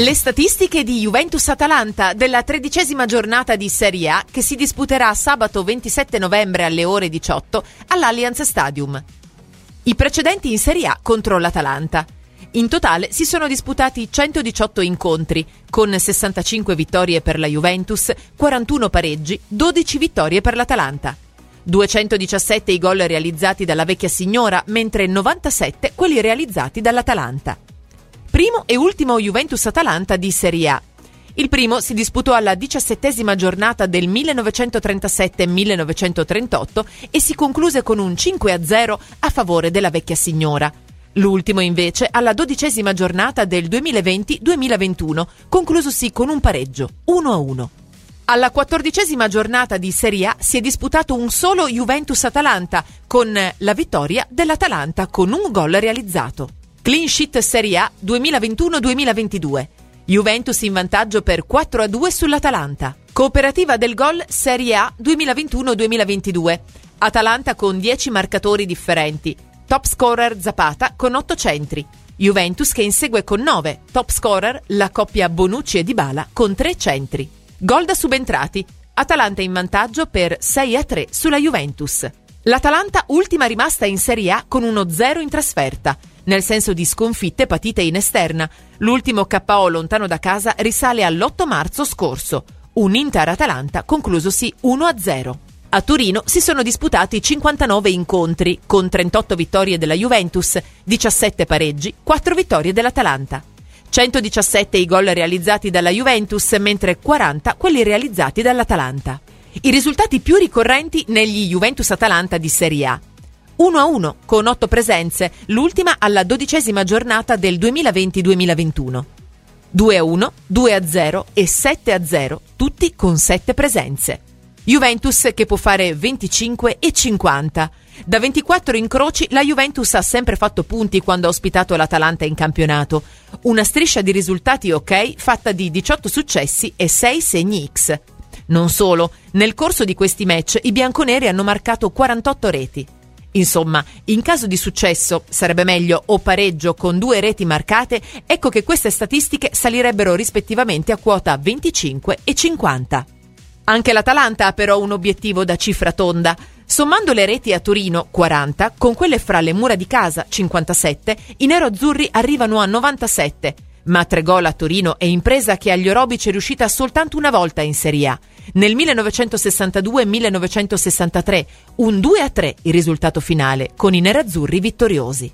Le statistiche di Juventus-Atalanta della tredicesima giornata di Serie A che si disputerà sabato 27 novembre alle ore 18 all'Allianz Stadium. I precedenti in Serie A contro l'Atalanta. In totale si sono disputati 118 incontri, con 65 vittorie per la Juventus, 41 pareggi, 12 vittorie per l'Atalanta. 217 i gol realizzati dalla vecchia signora, mentre 97 quelli realizzati dall'Atalanta primo e ultimo Juventus-Atalanta di Serie A. Il primo si disputò alla diciassettesima giornata del 1937-1938 e si concluse con un 5-0 a favore della vecchia signora. L'ultimo invece alla dodicesima giornata del 2020-2021, conclusosi con un pareggio 1-1. Alla quattordicesima giornata di Serie A si è disputato un solo Juventus-Atalanta, con la vittoria dell'Atalanta con un gol realizzato. Clean sheet Serie A 2021-2022. Juventus in vantaggio per 4-2 sull'Atalanta. Cooperativa del gol Serie A 2021-2022. Atalanta con 10 marcatori differenti. Top scorer Zapata con 8 centri. Juventus che insegue con 9. Top scorer la coppia Bonucci e Dybala con 3 centri. Gol da subentrati. Atalanta in vantaggio per 6-3 sulla Juventus. L'Atalanta ultima rimasta in Serie A con uno 0 in trasferta nel senso di sconfitte patite in esterna. L'ultimo KO lontano da casa risale all'8 marzo scorso, un Inter-Atalanta conclusosi 1-0. A Torino si sono disputati 59 incontri, con 38 vittorie della Juventus, 17 pareggi, 4 vittorie dell'Atalanta. 117 i gol realizzati dalla Juventus, mentre 40 quelli realizzati dall'Atalanta. I risultati più ricorrenti negli Juventus-Atalanta di Serie A. 1-1 con 8 presenze, l'ultima alla dodicesima giornata del 2020-2021. 2-1, 2-0 e 7-0, tutti con 7 presenze. Juventus che può fare 25 e 50. Da 24 incroci la Juventus ha sempre fatto punti quando ha ospitato l'Atalanta in campionato. Una striscia di risultati ok fatta di 18 successi e 6 segni X. Non solo, nel corso di questi match i bianconeri hanno marcato 48 reti. Insomma, in caso di successo, sarebbe meglio o pareggio con due reti marcate, ecco che queste statistiche salirebbero rispettivamente a quota 25 e 50. Anche l'Atalanta ha però un obiettivo da cifra tonda. Sommando le reti a Torino, 40, con quelle fra le mura di casa, 57, i nero-azzurri arrivano a 97 ma tre gol a Torino è impresa che agli Orobici è riuscita soltanto una volta in Serie A. Nel 1962-1963, un 2-3 il risultato finale, con i nerazzurri vittoriosi.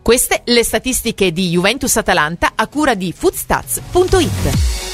Queste le statistiche di Juventus-Atalanta a cura di foodstats.it.